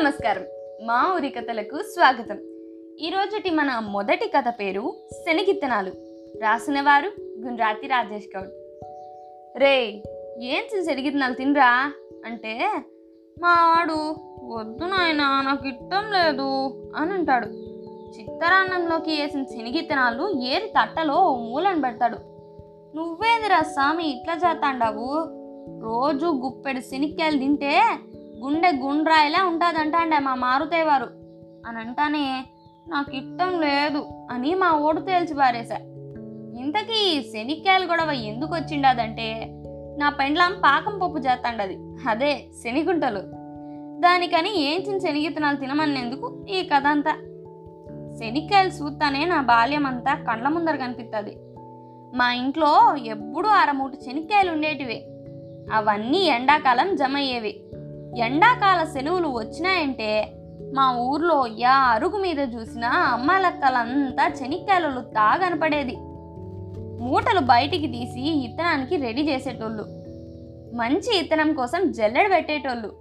నమస్కారం. మా ఊరి కథలకు స్వాగతం. ఈరోజుటి మన మొదటి కథ పేరు శనిగిత్తనాలు. రాసిన వారు గుండ్రాతి రాజేష్ గౌడ్. రే ఏం శనిగిత్తనాలు తినరా? అంటే మా వాడు వద్దు నాయనా నాకు ఇష్టం లేదు అని అంటాడు. చిత్తరాన్నంలోకి వేసిన శనిగిత్తనాలు ఏరి తట్టలో మూలను పెడతాడు. నువ్వేందిరా స్వామి ఇట్లా చేస్తాండావు రోజు గుప్పెడు శనిక్కాయలు తింటే గుండె గుండ్రాయిలా ఉంటుందంటాండే మా మారుతే వారు. అని అంటానే నాకు ఇష్టం లేదు అని మా ఓడు తేల్చి పారేశా. ఇంతకీ ఈ శనిక్కాయలు గొడవ ఎందుకు వచ్చిండదంటే నా పెండ్లాం పాకం పప్పు చేస్తాండది అదే శనిగుంటలు. దానికని ఏంచిన శనిగిత్తనాలు తినమనేందుకు ఈ కథ అంతా శనిక్కాయలు చూస్తానే నా బాల్యం అంతా కండ్ల ముందర కనిపిస్తుంది మా ఇంట్లో ఎప్పుడూ అరమూటు శనిక్కాయలు ఉండేటివే అవన్నీ ఎండాకాలం జమ అయ్యేవి ఎండాకాల సెలవులు వచ్చినాయంటే మా ఊర్లో యా అరుగు మీద చూసినా అమ్మాలక్కలంతా చెనిక్కాయలు శనిక్కాయలు తాగనపడేది. మూటలు బయటికి తీసి ఇత్తనానికి రెడీ చేసేటోళ్ళు. మంచి ఇత్తనం కోసం జల్లెడ పెట్టేటోళ్ళు.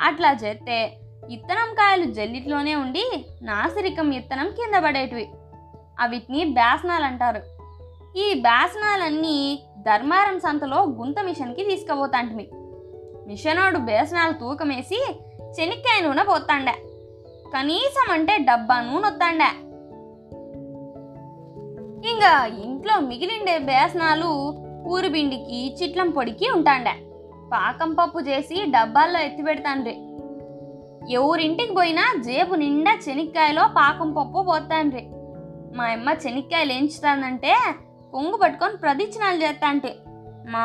అట్లా చేస్తే ఇత్తనం కాయలు జల్లిట్లోనే ఉండి నాసిరికం ఇత్తనం కింద పడేటివి. అవిటిని బ్యాసనాలు అంటారు ఈ బ్యాసనాలన్నీ ధర్మారం సంతలో గుంత మిషన్కి తీసుకుపోతాంటివి మిషనోడు బేసనాలు తూకమేసి చెనిక్కాయ నూనె పోతాండా కనీసం అంటే డబ్బా నూనె వస్తాండా ఇంకా ఇంట్లో మిగిలిండే బేసనాలు ఊరుబిండికి చిట్లం పొడికి ఉంటాండా. పాకం పప్పు చేసి డబ్బాల్లో ఎత్తి పెడతాండ్రి ఎవరింటికి పోయినా జేబు నిండా చెనిక్కాయలో పాకం పప్పు పోతాండ్రి మా అమ్మ చెనిక్కాయలు ఏంచుతానంటే కొంగు పట్టుకొని ప్రదక్షిణాలు చేస్తాంటే మా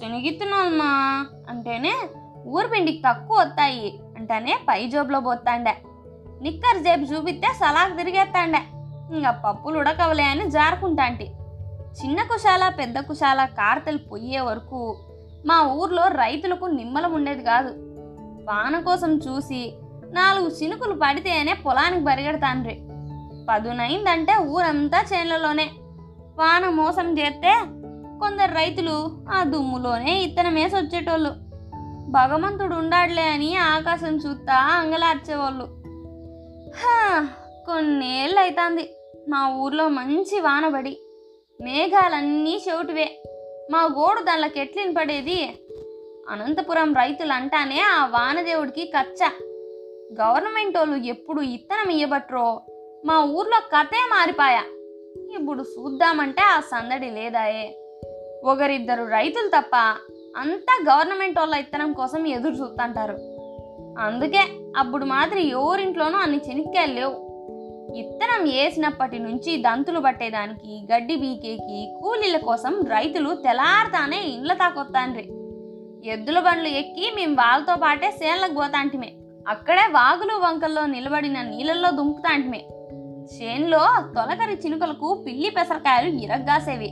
శనగిత్తున్నాను అంటేనే ఊరు పిండికి తక్కువ వస్తాయి అంటేనే పై జోబులో పోతాండే. నిక్కర్ జేబు చూపిస్తే సలాక్ తిరిగేస్తాండే ఇంకా పప్పులు ఉడకవలే అని జారుకుంటాంటి. చిన్న కుశాల పెద్ద కుశాల కార్తెలు పొయ్యే వరకు మా ఊర్లో రైతులకు నిమ్మలం ఉండేది కాదు. వాన కోసం చూసి నాలుగు చినుకులు పడితేనే పొలానికి బరిగెడతాండ్రి పదునైందంటే ఊరంతా చేనులలోనే. వాన మోసం చేస్తే కొందరు రైతులు ఆ దుమ్ములోనే ఇత్తనం వేసి వచ్చేటోళ్ళు భగవంతుడు ఉండాడులే అని ఆకాశం చూస్తా అంగలార్చేవాళ్ళు. కొన్నేళ్ళు అవుతుంది మా ఊర్లో మంచి వానబడి మేఘాలన్నీ చెవిటివే. మా గోడు దానిలోకి కెట్లిన పడేది? అనంతపురం రైతులు అంటానే ఆ వానదేవుడికి కచ్చ. గవర్నమెంట్ వాళ్ళు ఎప్పుడు ఇత్తనం ఇయ్యబట్రో? మా ఊర్లో కథే మారిపాయా? ఇప్పుడు చూద్దామంటే ఆ సందడి లేదాయే. ఒకరిద్దరు రైతులు తప్ప అంతా గవర్నమెంట్ వాళ్ళ ఇత్తనం కోసం ఎదురు చూస్తుంటారు. అందుకే అప్పుడు మాత్రం ఎవరింట్లోనూ అన్ని చెనిక్కాయలు లేవు. ఇత్తనం వేసినప్పటి నుంచి దంతులు పట్టేదానికి గడ్డి బీకేకి కూలీల కోసం రైతులు తెలారుతానే ఇండ్ల తాకొత్తాండ్రి. ఎద్దుల బండ్లు ఎక్కి మేము వాళ్ళతో పాటే సేన్లకు పోతాంటిమే. అక్కడే వాగులు వంకల్లో నిలబడిన నీళ్ళల్లో దుంకుతాంటిమే. చేన్లో తొలకరి చినుకలకు పిల్లి పెసరకాయలు ఇరగ్గాసేవి.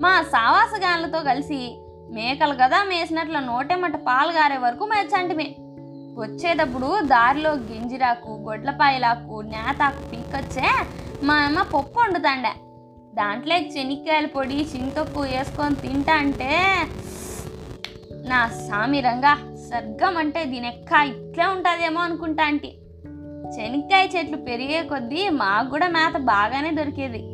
మా సావాసగాన్లతో కలిసి మేకలు గదా మేసినట్ల నోటెమ్మట పాలు గారే వరకు మేచంటిమే వచ్చేటప్పుడు దారిలో గింజిరాకు గొడ్లపాయలాకు నేతాకు పీకొచ్చే మా అమ్మ పప్పు వండుతాండే. దాంట్లో చెనిక్కాయల పొడి చింతొక్కు వేసుకొని తింటా అంటే నా సామిరంగా సర్గం అంటే దీనెక్క ఇట్లే ఉంటుందేమో అనుకుంటా అంటే శనక్కాయ చెట్లు పెరిగే కొద్దీ మాకు కూడా మేత బాగానే దొరికేది.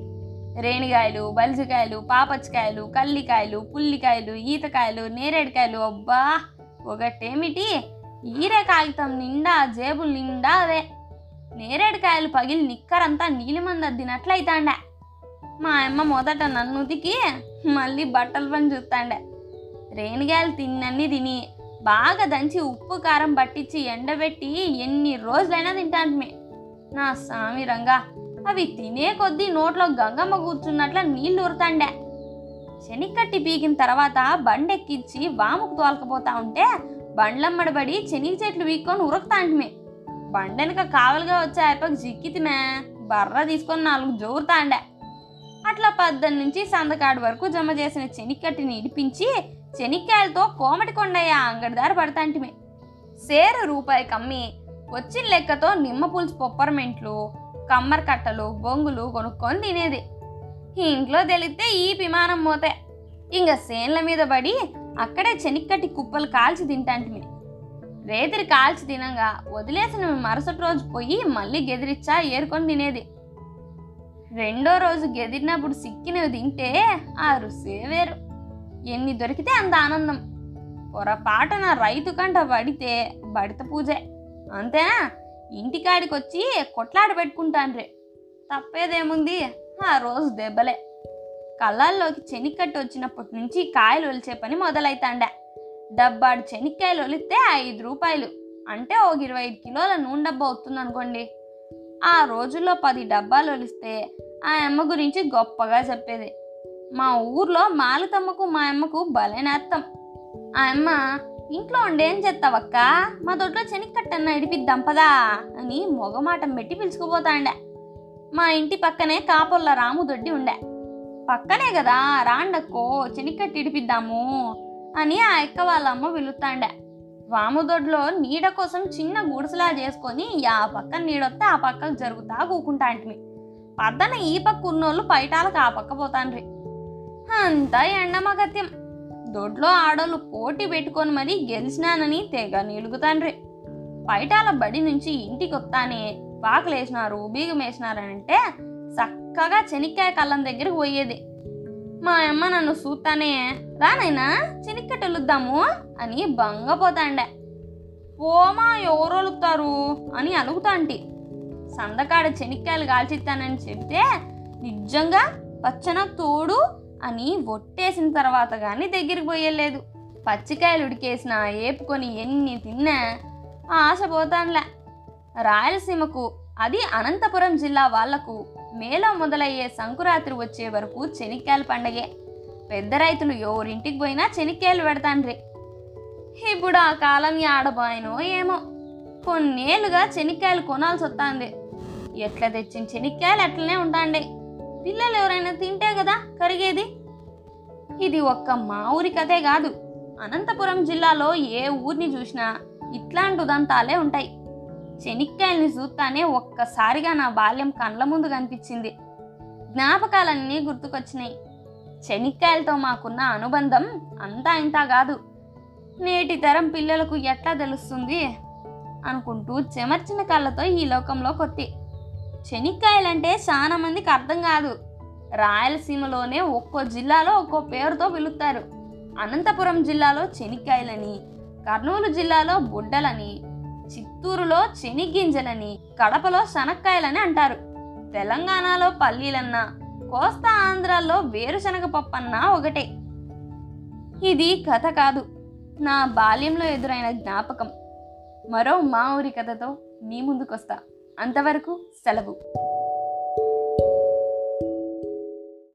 రేణికాయలు బల్జికాయలు పాపచ్చకాయలు కల్లికాయలు పుల్లికాయలు ఈతకాయలు నేరేడుకాయలు అబ్బా! ఒకటేమిటి? ఈరే కాగితం నిండా జేబులు నిండా అవే. నేరేడుకాయలు పగిలి నిక్కరంతా నీలిమంది అద్దినట్లయితాండే మా అమ్మ మొదట నన్ను ఉతికి మళ్ళీ బట్టలు పని చూస్తాండే. రేణిగాయలు తిన్నన్ని తిని బాగా దంచి ఉప్పు కారం పట్టించి ఎండబెట్టి ఎన్ని రోజులైనా తింటాంటిమే. నా సామి రంగా అవి తినే కొద్దీ నోట్లో గంగమ్మ కూర్చున్నట్ల నీళ్ళు ఉరుతాండే. శనిక్కట్టి పీకిన తర్వాత బండెక్కించి వాముకు తోలకపోతా ఉంటే బండ్లమ్మడబడి శనిగ చెట్లు వీక్కొని ఉరకుతాంటిమే. బండెనక కావలిగా వచ్చే అయిపోయి జిక్కితిమే బర్ర తీసుకొని నాలుగు జోరుతాండే అట్లా పద్దెన్ నుంచి సందకాడు వరకు జమ చేసిన చెనిక్కట్టిని ఇడిపించి చెనిక్కాయలతో కోమటి కొండయ్య అంగడిదారి పడతాంటిమే. సేరు రూపాయి కమ్మి వచ్చిన లెక్కతో నిమ్మ పులుసు పొప్పరమెంట్లు కమ్మర కట్టలు బొంగులు కొనుక్కొని తినేది. ఇంట్లో తెలిస్తే ఈ విమానం మోతే. ఇంక సేన్ల మీద పడి అక్కడే చెనిక్కటి కుప్పలు కాల్చి తింటాంటిమి. రేతిరి కాల్చి తినంగా వదిలేసిన మరుసటి రోజు పోయి మళ్ళీ గెదిరిచ్చా ఏరుకొని తినేది. రెండో రోజు గెదిరినప్పుడు సిక్కినవి తింటే ఆ రుసే వేరు. ఎన్ని దొరికితే అంత ఆనందం. పొరపాటున రైతు కంట పడితే బడిత పూజే. అంతేనా? ఇంటికాడికి వచ్చి కొట్లాడ పెట్టుకుంటాన్రే తప్పేదేముంది? ఆ రోజు దెబ్బలే. కళ్ళల్లోకి చెనిక్కట్టు వచ్చినప్పటి నుంచి కాయలు ఒలిచే పని మొదలైతాండా. డబ్బాడు చెనిక్కాయలు ఒలిస్తే ఐదు రూపాయలు. అంటే ఒక ఇరవై ఐదు కిలోల నూనె డబ్బా అవుతుంది అనుకోండి ఆ రోజుల్లో పది డబ్బాలు ఒలిస్తే ఆ అమ్మ గురించి గొప్పగా చెప్పేది. మా ఊర్లో మాలతమ్మకు మా అమ్మకు భలే నేత్తం ఆ అమ్మ ఇంట్లో ఉండేం చేస్తావక్క? మా దొడ్లో చెనిక్కట్టన్న ఇడిపిద్దాం పదా అని మొగమాటం పెట్టి పిలుచుకుపోతాండే. మా ఇంటి పక్కనే కాపుల్ల రాము దొడ్డి ఉండే. పక్కనే కదా రాండక్కో చెనిక్కట్టి ఇడిపిద్దాము అని ఆ ఎక్క వాళ్ళ అమ్మ పిలుస్తాండే వాముదొడ్లో నీడ కోసం చిన్న గుడిసెలా చేసుకొని ఆ పక్కన నీడొస్తే ఆ పక్కకు జరుగుతా కూకుంటా అంటిమి పద్దన ఈ పక్క ఉన్నోళ్ళు పైటాలకు ఆ పక్క పోతాండ్రి. అంతా ఎండమగత్యం. దొడ్లో ఆడోళ్ళు పోటీ పెట్టుకొని మరీ గెలిచినానని తెగ నిలుగుతాండ్రి పైటాల బడి నుంచి ఇంటికి వస్తానే పాకలేసినారు బీగమేసినారంటే చక్కగా చెనిక్కాయ కళ్ళం దగ్గరికి పోయేది. మా అమ్మ నన్ను చూస్తానే రానైనా చెనిక్కటెలుద్దాము అని బంగపోతాండే పోమా ఎవరొలుగుతారు అని అలుగుతాంటి సందకాడ చెనిక్కాయలు కాల్చిస్తానని చెప్తే నిజంగా పచ్చన తోడు అని ఒట్టేసిన తర్వాత కానీ దగ్గరికి పోయలేదు. పచ్చికాయలు ఉడికేసిన ఏపుకొని ఎన్ని తిన్నా ఆశ పోతానులే రాయలసీమకు అది అనంతపురం జిల్లా వాళ్ళకు మేలో మొదలయ్యే సంకురాత్రి వచ్చే వరకు చెనిక్కాయల పండగే. పెద్ద రైతులు ఎవరింటికి పోయినా చెనిక్కాయలు పెడతాండ్రి. ఇప్పుడు ఆ కాలం ఆడబాయనో ఏమో. కొన్నేళ్ళుగా చెనిక్కాయలు కొనాల్సి వస్తుంది ఎట్లా తెచ్చిన చెనిక్కాయలు అట్లనే ఉంటాండే. పిల్లలు ఎవరైనా తింటే కదా కరిగేది? ఇది ఒక్క మా ఊరి కథే కాదు. అనంతపురం జిల్లాలో ఏ ఊరిని చూసినా ఇట్లాంటి ఉదంతాలే ఉంటాయి. చెనిక్కాయల్ని చూస్తానే ఒక్కసారిగా నా బాల్యం కండ్ల ముందు కనిపించింది. జ్ఞాపకాలన్నీ గుర్తుకొచ్చినాయి. చెనిక్కాయలతో మాకున్న అనుబంధం అంతా ఇంత కాదు. నేటి తరం పిల్లలకు ఎట్లా తెలుస్తుంది అనుకుంటూ చెమర్చిన కళ్ళతో ఈ లోకంలో కొత్తి చెనిక్కాయలంటే చాలా మందికి అర్థం కాదు. రాయలసీమలోనే ఒక్కో జిల్లాలో ఒక్కో పేరుతో పిలుస్తారు. అనంతపురం జిల్లాలో చెనిక్కాయలని కర్నూలు జిల్లాలో బుడ్డలని చిత్తూరులో చెనిగ్గింజలని కడపలో శనక్కాయలని అంటారు. తెలంగాణలో పల్లీలన్నా కోస్తా ఆంధ్రాలో వేరుశనగ పప్పన్నా ఒకటే. ఇది కథ కాదు నా బాల్యంలో ఎదురైన జ్ఞాపకం. మరో మా ఊరి కథతో మీ ముందుకొస్తా. అంతవరకు సెలవు.